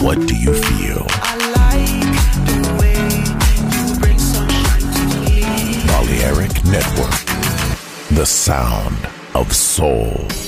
What do you feel? I like the way you bring sunshine to me. Balearic Network, the sound of soul.